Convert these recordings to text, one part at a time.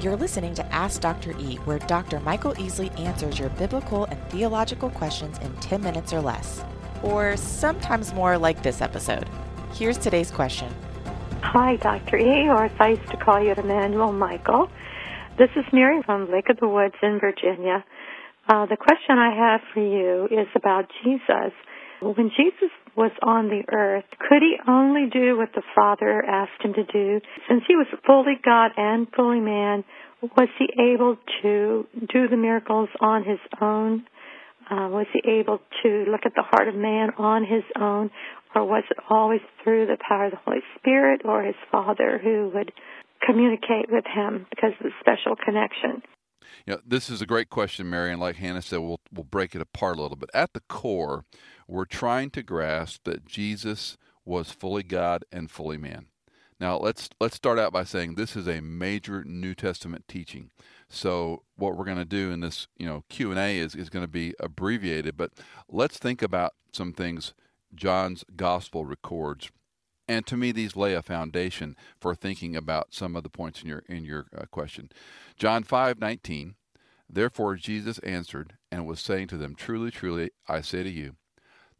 You're listening to Ask Dr. E, where Dr. Michael Easley answers your biblical and theological questions in 10 minutes or less. Or sometimes more like this episode. Here's today's question Hi, Dr. E, or as I used to call you, Emmanuel Michael. This is Mary from Lake of the Woods in Virginia. Uh, the question I have for you is about Jesus. When Jesus was on the earth, could he only do what the Father asked him to do? Since he was fully God and fully man, was he able to do the miracles on his own? Uh, was he able to look at the heart of man on his own? Or was it always through the power of the Holy Spirit or his Father who would communicate with him because of the special connection? You know, this is a great question, Mary, and like Hannah said, we'll we'll break it apart a little bit. At the core, we're trying to grasp that Jesus was fully God and fully man. Now let's let's start out by saying this is a major New Testament teaching. So what we're going to do in this, you know, Q and A is is going to be abbreviated, but let's think about some things John's Gospel records, and to me these lay a foundation for thinking about some of the points in your in your uh, question. John five nineteen. Therefore Jesus answered and was saying to them, Truly, truly, I say to you,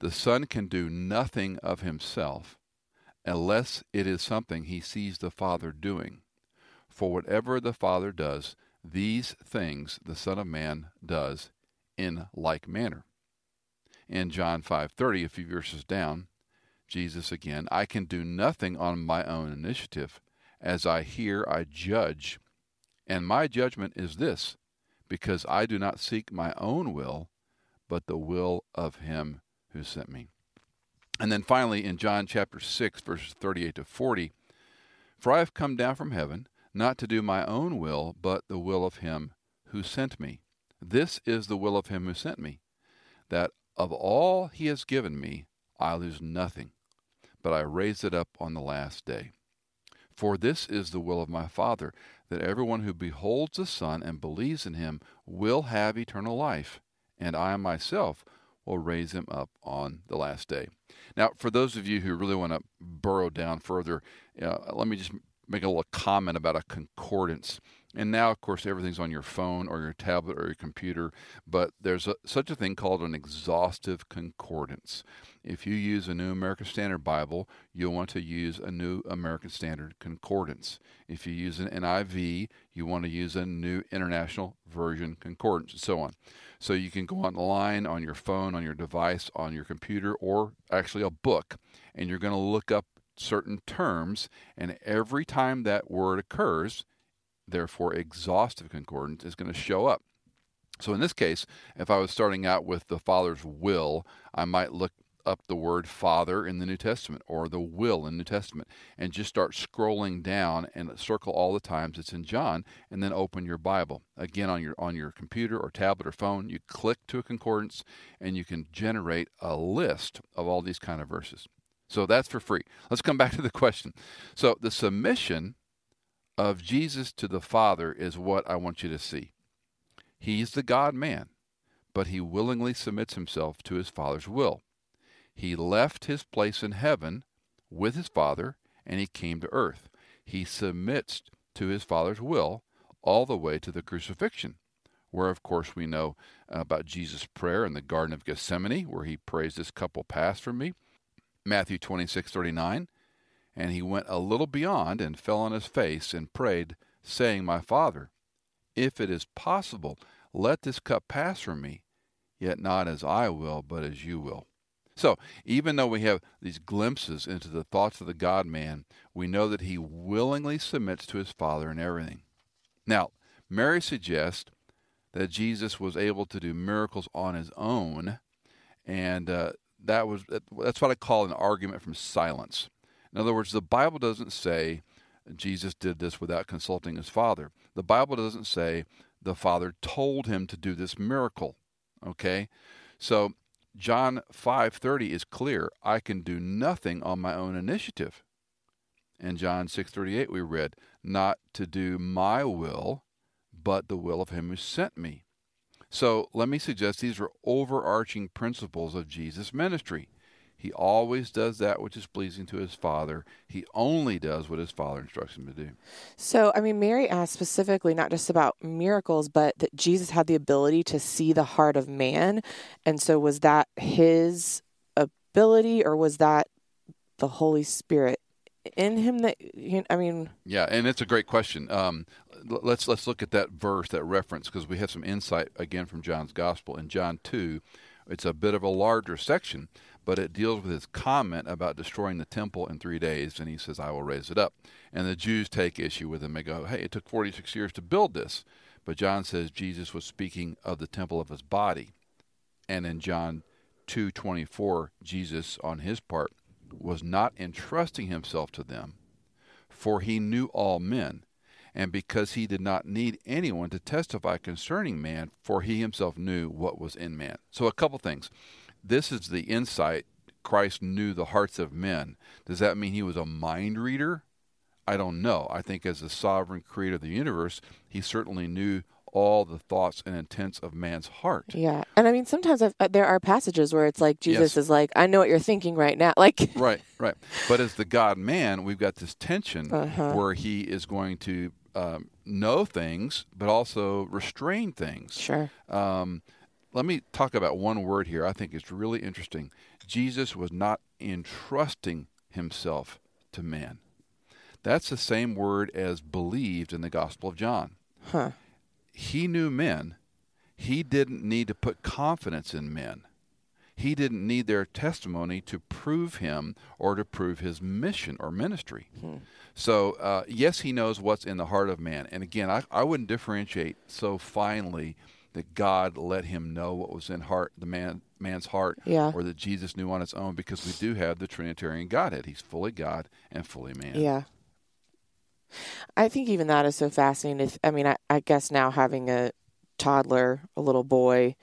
the Son can do nothing of himself unless it is something he sees the Father doing. For whatever the Father does, these things the Son of Man does in like manner. In John 5:30, a few verses down, Jesus again, I can do nothing on my own initiative. As I hear, I judge. And my judgment is this, because I do not seek my own will, but the will of him who sent me. And then finally, in John chapter 6, verses 38 to 40, For I have come down from heaven, not to do my own will, but the will of him who sent me. This is the will of him who sent me, that of all he has given me, I lose nothing, but I raise it up on the last day. For this is the will of my Father, that everyone who beholds the Son and believes in him will have eternal life, and I myself will raise him up on the last day. Now, for those of you who really want to burrow down further, uh, let me just make a little comment about a concordance. And now, of course, everything's on your phone or your tablet or your computer, but there's a, such a thing called an exhaustive concordance. If you use a New American Standard Bible, you'll want to use a New American Standard Concordance. If you use an NIV, you want to use a New International Version Concordance, and so on. So you can go online on your phone, on your device, on your computer, or actually a book, and you're going to look up certain terms, and every time that word occurs, therefore exhaustive concordance is going to show up. So in this case, if I was starting out with the Father's will, I might look up the word Father in the New Testament or the will in the New Testament and just start scrolling down and circle all the times it's in John and then open your Bible. Again on your on your computer or tablet or phone, you click to a concordance and you can generate a list of all these kind of verses. So that's for free. Let's come back to the question. So the submission of Jesus to the Father is what I want you to see. He's the God man, but he willingly submits himself to his Father's will. He left his place in heaven with his Father and he came to earth. He submits to his Father's will all the way to the crucifixion, where, of course, we know about Jesus' prayer in the Garden of Gethsemane, where he prays, This cup will pass from me. Matthew 26 39. And he went a little beyond and fell on his face and prayed, saying, My Father, if it is possible, let this cup pass from me, yet not as I will, but as you will. So, even though we have these glimpses into the thoughts of the God man, we know that he willingly submits to his Father in everything. Now, Mary suggests that Jesus was able to do miracles on his own, and uh, that was that's what I call an argument from silence. In other words, the Bible doesn't say Jesus did this without consulting his Father. The Bible doesn't say the Father told him to do this miracle. Okay, so John 5:30 is clear. I can do nothing on my own initiative. In John 6:38 we read, not to do my will, but the will of him who sent me. So, let me suggest these are overarching principles of Jesus' ministry. He always does that which is pleasing to his Father. He only does what his Father instructs him to do. So, I mean, Mary asked specifically not just about miracles, but that Jesus had the ability to see the heart of man. And so, was that his ability or was that the Holy Spirit in him that you, I mean yeah and it's a great question um, let's let's look at that verse that reference because we have some insight again from John's gospel in John 2 it's a bit of a larger section but it deals with his comment about destroying the temple in 3 days and he says I will raise it up. And the Jews take issue with him. They go hey it took 46 years to build this. But John says Jesus was speaking of the temple of his body. And in John 2:24 Jesus on his part was not entrusting himself to them, for he knew all men, and because he did not need anyone to testify concerning man, for he himself knew what was in man. So, a couple things. This is the insight Christ knew the hearts of men. Does that mean he was a mind reader? I don't know. I think as the sovereign creator of the universe, he certainly knew all the thoughts and intents of man's heart. Yeah. And I mean, sometimes I've, uh, there are passages where it's like Jesus yes. is like, I know what you're thinking right now. Like, right, right. But as the God man, we've got this tension uh-huh. where he is going to um, know things, but also restrain things. Sure. Um, let me talk about one word here I think is really interesting. Jesus was not entrusting himself to man. That's the same word as believed in the Gospel of John. Huh he knew men. He didn't need to put confidence in men. He didn't need their testimony to prove him or to prove his mission or ministry. Hmm. So, uh, yes, he knows what's in the heart of man. And again, I, I wouldn't differentiate so finely that God let him know what was in heart the man man's heart yeah. or that Jesus knew on its own because we do have the Trinitarian Godhead. He's fully God and fully man. Yeah. I think even that is so fascinating. If, I mean, I, I guess now having a toddler, a little boy,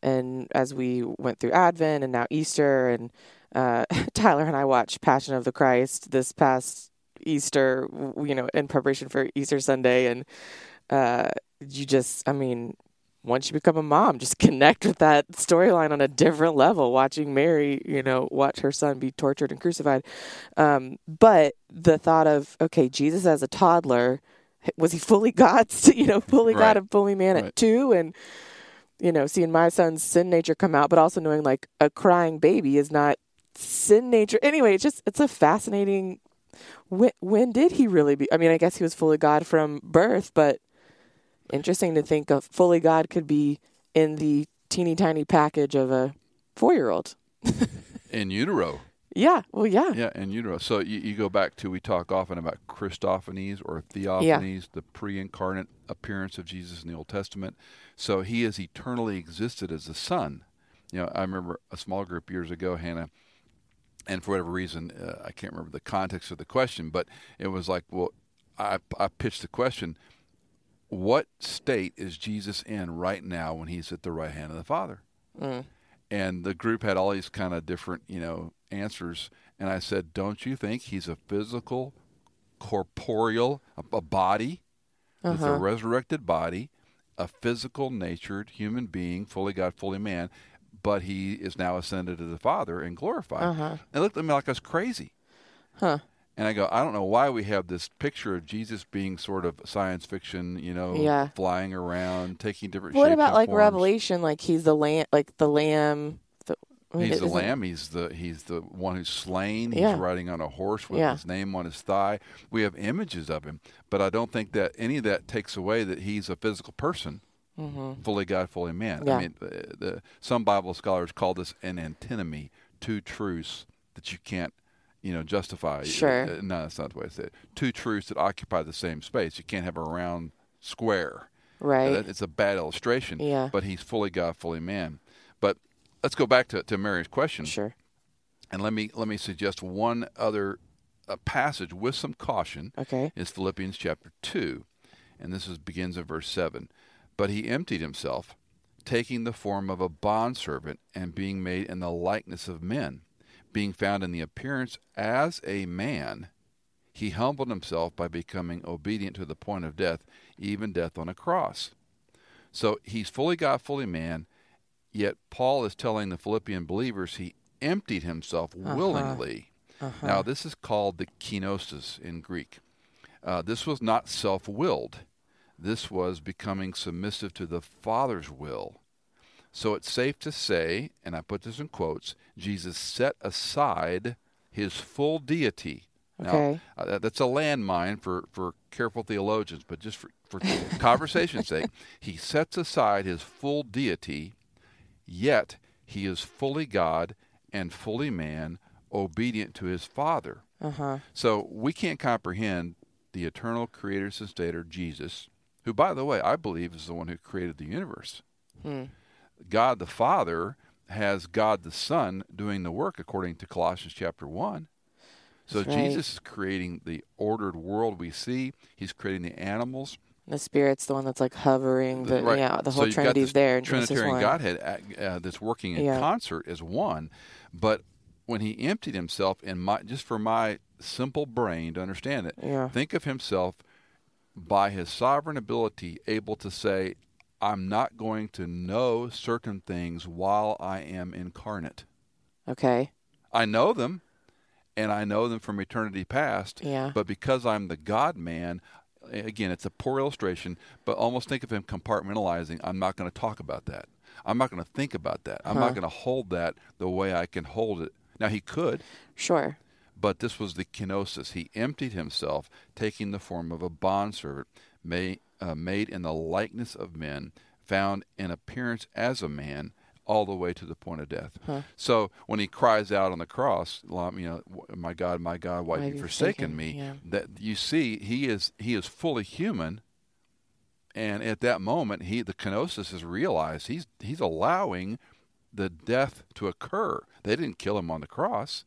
and as we went through Advent and now Easter, and uh, Tyler and I watched Passion of the Christ this past Easter, you know, in preparation for Easter Sunday, and uh, you just, I mean, once you become a mom, just connect with that storyline on a different level. Watching Mary, you know, watch her son be tortured and crucified. Um, but the thought of okay, Jesus as a toddler, was he fully God? You know, fully right. God and fully man right. at two, and you know, seeing my son's sin nature come out, but also knowing like a crying baby is not sin nature. Anyway, it's just it's a fascinating. When when did he really be? I mean, I guess he was fully God from birth, but interesting to think of fully God could be in the teeny tiny package of a four year old. in utero. Yeah. Well, yeah. Yeah, in utero. So you, you go back to we talk often about Christophanies or theophanies, yeah. the pre-incarnate appearance of Jesus in the Old Testament. So he has eternally existed as the Son. You know, I remember a small group years ago, Hannah, and for whatever reason, uh, I can't remember the context of the question, but it was like, well, I, I pitched the question what state is Jesus in right now when he's at the right hand of the Father? Mm. And the group had all these kind of different, you know, answers. And I said, Don't you think he's a physical, corporeal, a, a body, uh-huh. a resurrected body, a physical natured human being, fully God, fully man, but he is now ascended to the Father and glorified. Uh-huh. And looked at me like I was crazy. Huh. And I go, I don't know why we have this picture of Jesus being sort of science fiction, you know, yeah. flying around, taking different. What about like forms. Revelation? Like he's the lamb, like the lamb. The, he's the lamb. He's the he's the one who's slain. He's yeah. riding on a horse with yeah. his name on his thigh. We have images of him, but I don't think that any of that takes away that he's a physical person. Mm-hmm. Fully God, fully man. Yeah. I mean, the, the, some Bible scholars call this an antinomy, two truths that you can't you know, justify. Sure. Uh, no, that's not the way I say it. Two truths that occupy the same space. You can't have a round square. Right. Uh, it's a bad illustration. Yeah. But he's fully God, fully man. But let's go back to, to Mary's question. Sure. And let me let me suggest one other uh, passage with some caution. Okay. Is Philippians chapter two, and this is begins in verse seven. But he emptied himself, taking the form of a bondservant and being made in the likeness of men being found in the appearance as a man, he humbled himself by becoming obedient to the point of death, even death on a cross. So he's fully God, fully man, yet Paul is telling the Philippian believers he emptied himself Uh-huh. willingly. Uh-huh. Now, this is called the kenosis in Greek. Uh, this was not self willed, this was becoming submissive to the Father's will. So it's safe to say, and I put this in quotes, Jesus set aside his full deity. Okay. Now, uh, that's a landmine for, for careful theologians, but just for, for conversation's sake, he sets aside his full deity, yet he is fully God and fully man, obedient to his Father. Uh huh. So we can't comprehend the eternal creator sustainer, Jesus, who, by the way, I believe is the one who created the universe. Hmm. God the Father has God the Son doing the work according to Colossians chapter 1. So right. Jesus is creating the ordered world we see. He's creating the animals. The spirit's the one that's like hovering. The, Right. Yeah, the So whole got Trinity's there. Trinitarian 1. Godhead uh, that's working in Yeah. concert as one. But when he emptied himself, in my just for my simple brain to understand it, Yeah. think of himself by his sovereign ability able to say, I'm not going to know certain things while I am incarnate. Okay. I know them, and I know them from eternity past. Yeah. But because I'm the God man, again, it's a poor illustration, but almost think of him compartmentalizing. I'm not going to talk about that. I'm not going to think about that. I'm Huh. not going to hold that the way I can hold it. Now, he could, Sure. but this was the kenosis. He emptied himself, taking the form of a bondservant, made, uh, made in the likeness of men, found in appearance as a man, all the way to the point of death. Huh. So when he cries out on the cross, you know, my God, my God, why Why have you forsaken forsaken me? me?" Yeah. That you see, he is he is fully human, and at that moment, he the kenosis is realized. He's he's allowing the death to occur. They didn't kill him on the cross.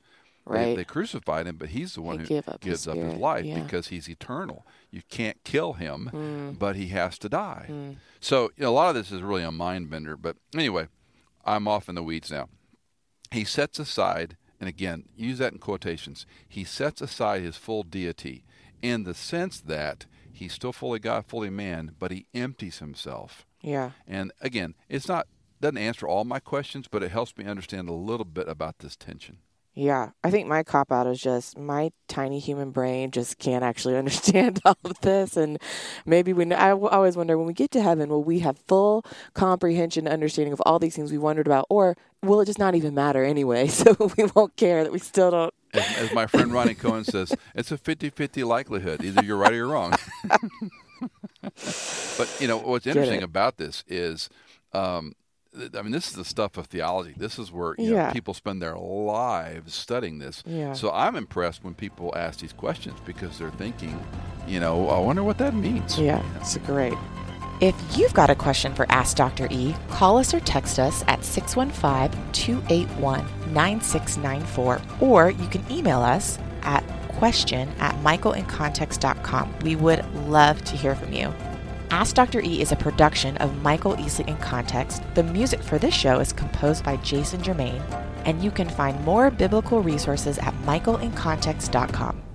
They- Right. They, crucified him, but he's the one He who up his gives up his life yeah. because he's eternal. You can't kill him, Mm. but he has to die. Mm. So you know, a lot of this is really a mind bender. But anyway, I'm off in the weeds now. He sets aside, and again, use that in quotations. He sets aside his full deity in the sense that he's still fully God, fully man, but he empties himself. Yeah. And again, it's not doesn't answer all my questions, but it helps me understand a little bit about this tension. Yeah, I think my cop out is just my tiny human brain just can't actually understand all of this, and maybe when I w- always wonder when we get to heaven, will we have full comprehension, and understanding of all these things we wondered about, or will it just not even matter anyway? So we won't care that we still don't. As, as my friend Ronnie Cohen says, it's a 50-50 likelihood. Either you're right or you're wrong. but you know what's interesting about this is, um, I mean, this is the stuff of theology. This is where you know, people spend their lives studying this. Yeah. So I'm impressed when people ask these questions because they're thinking, you know, I wonder what that means. Yeah, it's great. If you've got a question for Ask Dr. E, call us or text us at 615 281 9694, or you can email us at question at michaelincontext.com. We would love to hear from you. Ask Dr. E is a production of Michael Easley in Context. The music for this show is composed by Jason Germain, and you can find more biblical resources at michaelincontext.com.